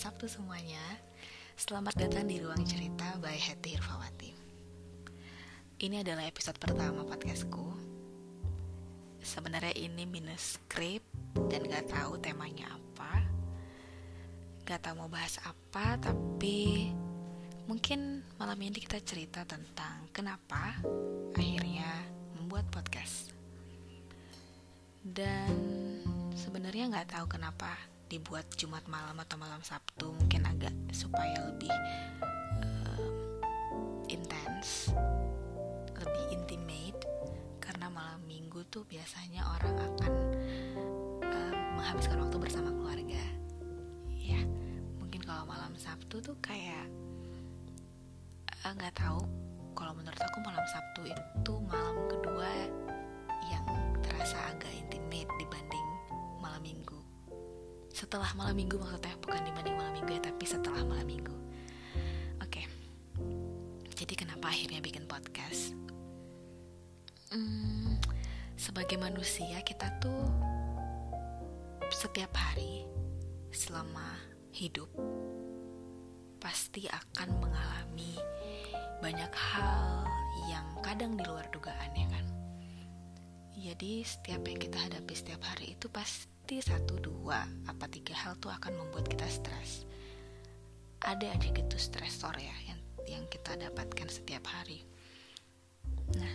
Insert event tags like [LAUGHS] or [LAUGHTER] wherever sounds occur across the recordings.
Sabtu semuanya. Selamat datang di Ruang Cerita by Heti Irfawati. Ini adalah episode pertama podcastku. Sebenarnya ini minus script dan gak tahu temanya apa. Gak tahu mau bahas apa tapi Mungkin malam ini kita cerita tentang kenapa akhirnya membuat podcast. Dan sebenarnya nggak tahu kenapa dibuat Jumat malam atau malam Sabtu mungkin agak supaya lebih uh, intens lebih intimate. Karena malam minggu tuh biasanya orang akan uh, menghabiskan waktu bersama keluarga. Ya mungkin kalau malam Sabtu tuh kayak eh, nggak uh, tahu. Kalau menurut aku malam Sabtu itu malam kedua yang terasa agak intimate dibanding setelah malam minggu maksudnya bukan dibanding malam minggu ya tapi setelah malam minggu. Oke. Okay. jadi kenapa akhirnya bikin podcast? Hmm, sebagai manusia kita tuh setiap hari selama hidup pasti akan mengalami banyak hal yang kadang di luar dugaan ya kan? Jadi setiap yang kita hadapi setiap hari itu pasti pasti satu dua apa tiga hal tuh akan membuat kita stres. Ada aja gitu stresor ya yang yang kita dapatkan setiap hari. Nah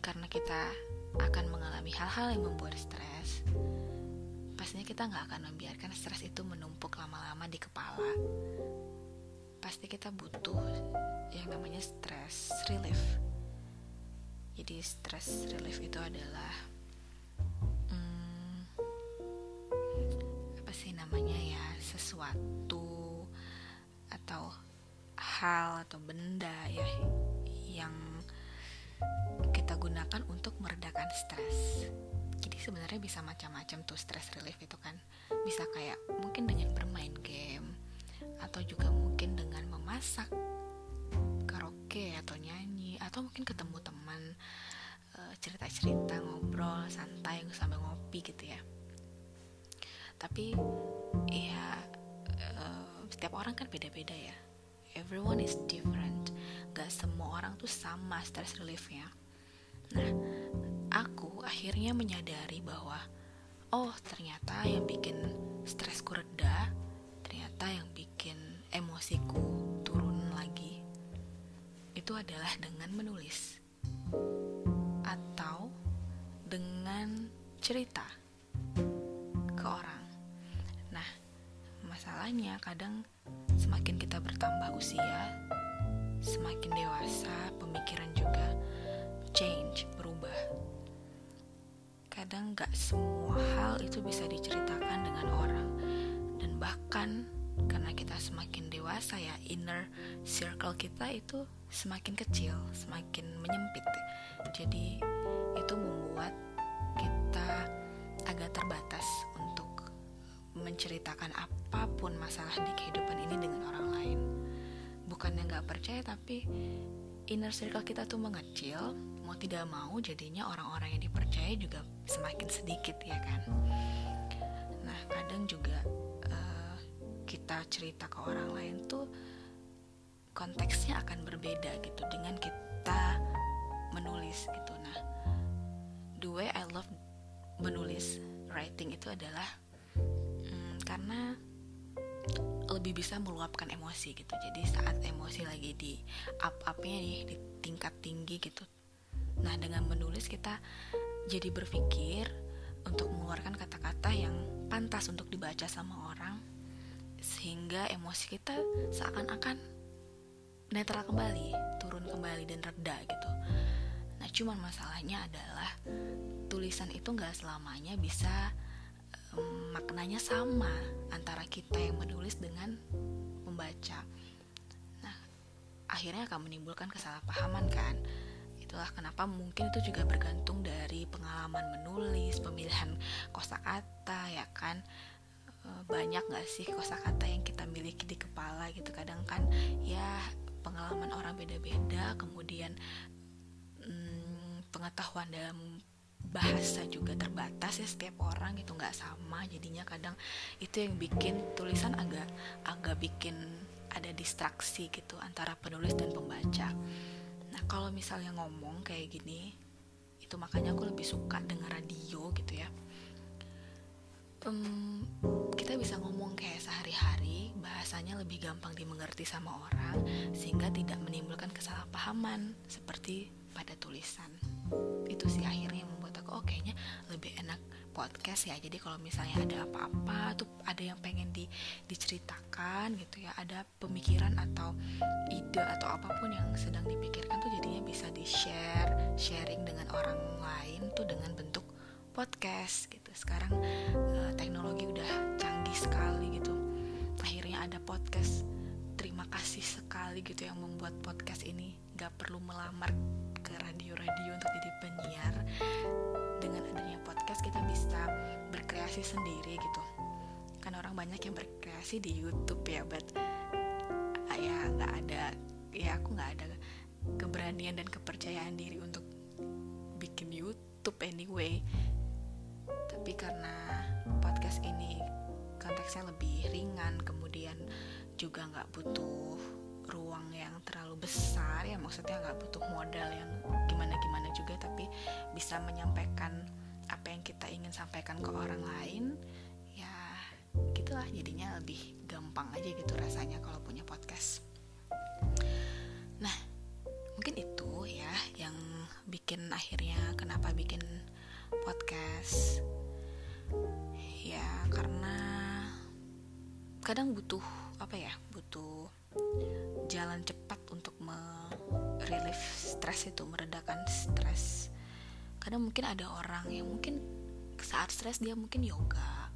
karena kita akan mengalami hal-hal yang membuat stres pastinya kita nggak akan membiarkan stres itu menumpuk lama-lama di kepala. Pasti kita butuh yang namanya stress relief. Jadi stress relief itu adalah sesuatu atau hal atau benda ya yang kita gunakan untuk meredakan stres. Jadi sebenarnya bisa macam-macam tuh stress relief itu kan. Bisa kayak mungkin dengan bermain game atau juga mungkin dengan memasak karaoke atau nyanyi atau mungkin ketemu teman eh, cerita-cerita ngobrol santai sambil ngopi gitu ya. Tapi ya setiap orang kan beda-beda ya. Everyone is different. Gak semua orang tuh sama stress reliefnya nah aku akhirnya menyadari bahwa oh ternyata yang bikin stresku reda ternyata yang bikin emosiku turun lagi itu adalah dengan menulis atau dengan cerita masalahnya kadang semakin kita bertambah usia, semakin dewasa, pemikiran juga change, berubah. Kadang gak semua hal itu bisa diceritakan dengan orang dan bahkan karena kita semakin dewasa ya inner circle kita itu semakin kecil, semakin menyempit. Jadi itu membuat kita agak terbatas menceritakan apa pun masalah di kehidupan ini dengan orang lain. Bukan yang gak percaya tapi inner circle kita tuh mengecil. Mau tidak mau jadinya orang-orang yang dipercaya juga semakin sedikit ya kan? Nah kadang juga uh, kita cerita ke orang lain tuh konteksnya akan berbeda gitu dengan kita menulis gitu. Nah the way I love menulis writing itu adalah karena lebih bisa meluapkan emosi gitu. Jadi saat emosi lagi di up upnya nih di tingkat tinggi gitu. Nah dengan menulis kita jadi berpikir untuk mengeluarkan kata-kata yang pantas untuk dibaca sama orang sehingga emosi kita seakan-akan netral kembali turun kembali dan reda gitu. Nah cuman masalahnya adalah tulisan itu nggak selamanya bisa maknanya sama antara kita yang menulis dengan membaca. Nah, akhirnya akan menimbulkan kesalahpahaman kan. Itulah kenapa mungkin itu juga bergantung dari pengalaman menulis, pemilihan kosakata ya kan. E, banyak gak sih kosakata yang kita miliki di kepala gitu kadang kan ya pengalaman orang beda-beda kemudian hmm, pengetahuan dalam bahasa juga terbatas ya setiap orang itu nggak sama. Jadinya kadang itu yang bikin tulisan agak agak bikin ada distraksi gitu antara penulis dan pembaca. Nah kalau misalnya ngomong kayak gini itu makanya aku lebih suka dengar radio gitu ya. Um, kita bisa ngomong kayak sehari-hari bahasanya lebih gampang dimengerti sama orang sehingga tidak menimbulkan kesalahpahaman seperti pada tulisan. Itu sih akhirnya oh kayaknya lebih enak podcast ya. Jadi kalau misalnya ada apa-apa tuh ada yang pengen di, diceritakan gitu ya ada pemikiran atau ide atau apa pun yang sedang dipikirkan tuh jadinya bisa di share sharing dengan orang lain tuh dengan bentuk podcast gitu. Sekarang uh, teknologi udah canggih sekali gitu. Akhirnya ada podcast. Terima kasih sekali gitu yang membuat podcast ini gak perlu melamar ke radio-radio untuk jadi penyiar. Dengan adanya podcast kita bisa berkreasi sendiri gitu. Kan orang banyak yang berkreasi di YouTube ya but uh, ya nggak ada ya aku nggak ada keberanian dan kepercayaan diri untuk bikin YouTube anyway. Tapi karena podcast ini konteksnya lebih ringan kemudian juga nggak butuh ruang yang terlalu besar ya maksudnya nggak butuh modal yang gimana gimana juga tapi bisa menyampaikan apa yang kita ingin sampaikan ke orang lain ya gitulah jadinya lebih gampang aja gitu rasanya kalau punya podcast. Nah mungkin itu ya yang bikin akhirnya kenapa bikin podcast. Ya karena kadang butuh apa ya butuh jalan cepat untuk merelief stres itu meredakan stres. Kadang mungkin ada orang yang mungkin saat stres dia mungkin yoga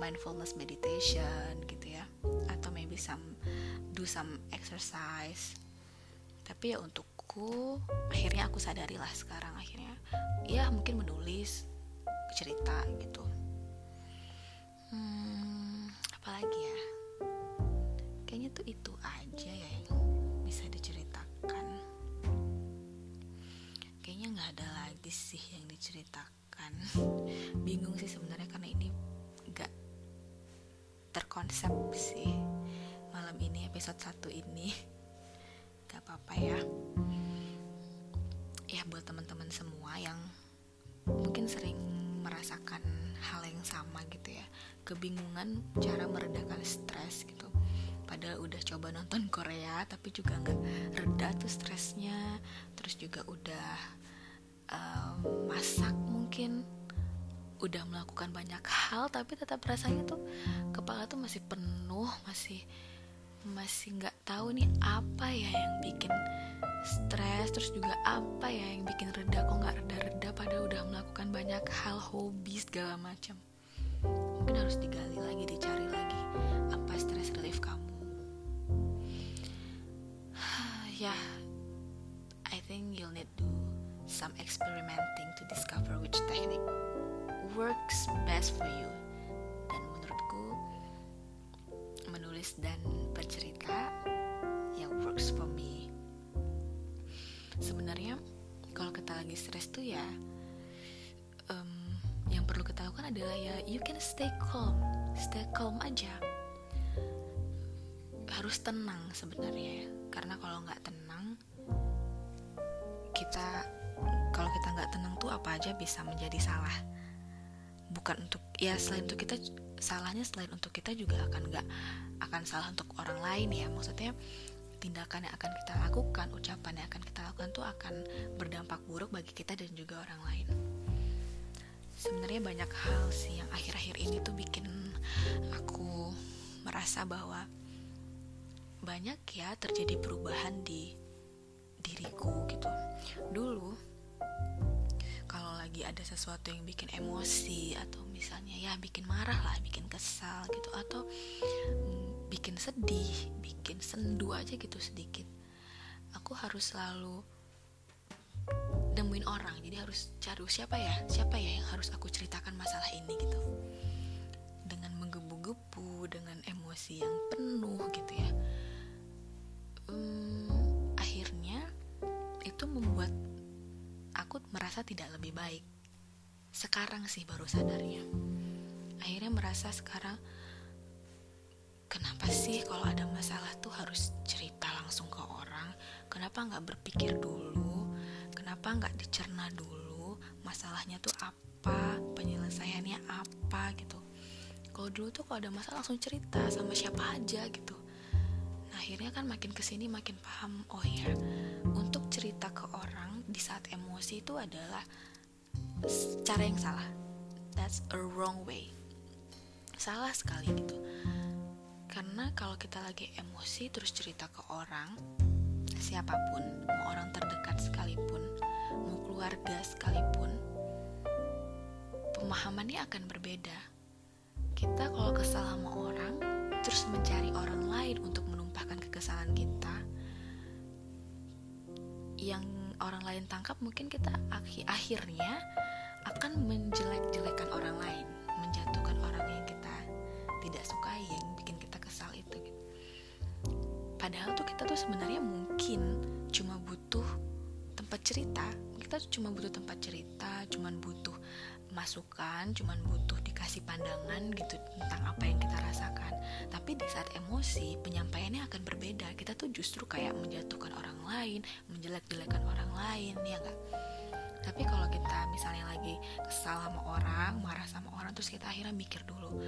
mindfulness meditation gitu ya atau maybe some do some exercise. Tapi ya untukku akhirnya aku sadari lah sekarang akhirnya ya mungkin menulis cerita gitu. Hmm, apalagi ya kayaknya tuh itu aja ya yang bisa diceritakan. Kayaknya nggak ada lagi sih yang diceritakan. [LAUGHS] Bingung sih sebenarnya karena ini nggak terkonsep sih. Malam ini episode satu ini. Gak apa-apa ya. Ya buat teman-teman semua yang mungkin sering merasakan hal yang sama gitu ya. Kebingungan cara meredakan stres gitu padahal udah coba nonton Korea tapi juga nggak reda tuh stresnya. Terus juga udah um, masak mungkin udah melakukan banyak hal tapi tetap rasanya tuh kepala tuh masih penuh masih masih nggak tahu nih apa ya yang bikin stres terus juga apa ya yang bikin reda kok nggak reda-reda pada udah melakukan banyak hal hobi segala macam. Mungkin harus digali lagi dicari yeah, I think you'll need to some experimenting to discover which technique works best for you. Dan menurutku menulis dan bercerita yang works for me. Sebenarnya kalau kita lagi stres tuh ya um, yang perlu kita lakukan adalah ya you can stay calm. Stay calm aja. Harus tenang sebenarnya karena kalau nggak tenang kita kalau kita nggak tenang tuh apa aja bisa menjadi salah. Bukan untuk ya selain untuk kita salahnya selain untuk kita juga akan nggak akan salah untuk orang lain ya. Maksudnya tindakan yang akan kita lakukan ucapan yang akan kita lakukan tuh akan berdampak buruk bagi kita dan juga orang lain. Sebenarnya banyak hal sih yang akhir-akhir ini tuh bikin aku merasa bahwa banyak ya terjadi perubahan di diriku gitu. Dulu kalau lagi ada sesuatu yang bikin emosi atau misalnya ya bikin marah lah bikin kesal gitu atau mm, bikin sedih bikin sendu aja gitu sedikit aku harus selalu nemuin orang. Jadi harus cari siapa ya siapa ya yang harus aku ceritakan masalah ini gitu. Dengan menggebu-gebu dengan emosi yang penuh gitu ya hmm, akhirnya itu membuat aku merasa tidak lebih baik. Sekarang sih baru sadarnya. Akhirnya merasa sekarang kenapa sih kalau ada masalah tuh harus cerita langsung ke orang? Kenapa nggak berpikir dulu? Kenapa nggak dicerna dulu? Masalahnya tuh apa? Penyelesaiannya apa gitu? Kalau dulu tuh kalau ada masalah langsung cerita sama siapa aja gitu akhirnya kan makin ke sini makin paham oh ya untuk cerita ke orang di saat emosi itu adalah cara yang salah. That's a wrong way. Salah sekali gitu. Karena kalau kita lagi emosi terus cerita ke orang siapa pun mau orang terdekat sekalipun mau keluarga sekalipun pemahamannya akan berbeda. Kita kalau kesal sama orang terus mencari orang lain untuk menumpahkan kekesalan kita yang orang lain tangkap mungkin kita akhirnya akan menjelek-jelekan orang lain menjatuhkan orang yang kita tidak sukai yang bikin kita kesal itu gitu. padahal tuh kita tuh sebenarnya mungkin cuma butuh tempat cerita kita cuma butuh tempat cerita cuma butuh masukan cuma butuh dikasih pandangan gitu tentang apa yang kita rasakan. Tapi di saat emosi penyampaiannya akan berbeda. Kita tuh justru kayak menjatuhkan orang lain menjelek-jelekan orang lain ya enggak tapi kalau kita misalnya lagi kesal sama orang marah sama orang terus kita akhirnya mikir dulu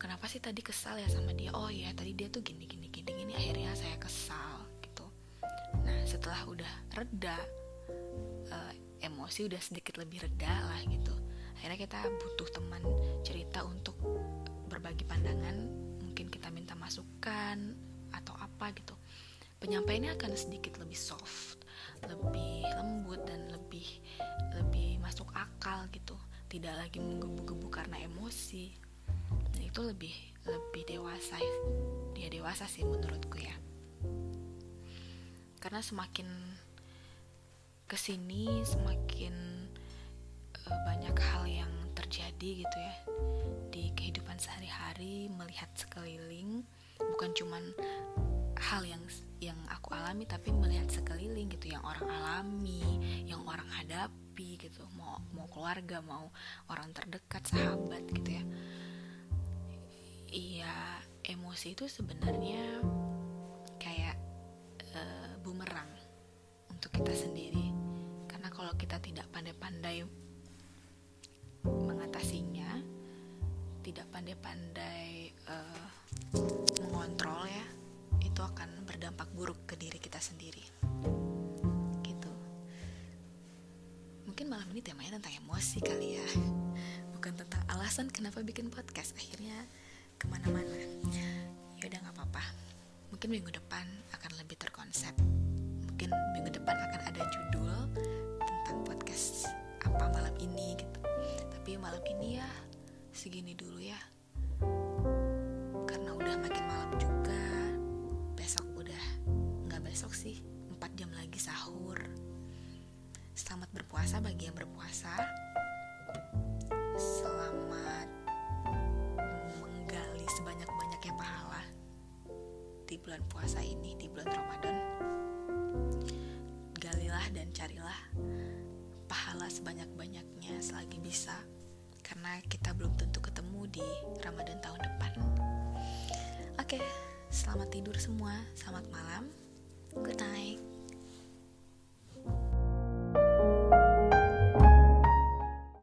kenapa sih tadi kesal ya sama dia? Oh ya tadi dia tuh gini gini gini gini akhirnya saya kesal gitu. Nah setelah udah reda uh, emosi udah sedikit lebih reda lah gitu akhirnya kita butuh teman cerita untuk berbagi pandangan. Mungkin kita minta masukan atau apa gitu. Penyampaiannya akan sedikit lebih soft lebih lembut dan lebih lebih masuk akal gitu. Tidak lagi menggebu-gebu karena emosi. Dan itu lebih lebih dewasa. Dia dewasa sih menurutku ya. Karena semakin ke sini semakin uh, banyak terjadi gitu ya. Di kehidupan sehari-hari melihat sekeliling bukan cuman hal yang yang aku alami tapi melihat sekeliling gitu yang orang alami yang orang hadapi gitu. Mau mau keluarga mau orang terdekat sahabat gitu ya. Iya emosi itu sebenarnya kayak uh, bumerang untuk kita sendiri. Karena kalau kita tidak pandai-pandai mengatasinya tidak pandai-pandai uh, mengontrol ya itu akan berdampak buruk ke diri kita sendiri. Gitu. Mungkin malam ini temanya tentang emosi kali ya. Bukan tentang alasan kenapa bikin podcast akhirnya ke mana-mana. Ya udah nggak apa-apa. Mungkin minggu depan akan lebih terkonsep. Mungkin minggu depan akan ada judul tentang podcast apa malam ini gitu tapi malam ini ya segini dulu ya. Karena udah makin malam juga. Besok sih. 4 jam lagi sahur. Selamat berpuasa bagi yang berpuasa. Selamat menggali sebanyak-banyaknya pahala Di bulan puasa ini, di bulan Ramadan. Galilah dan carilah pahala sebanyak-banyaknya selagi bisa Karena kita belum tentu ketemu di Ramadan tahun depan. Oke, selamat tidur semua, selamat malam. Good night.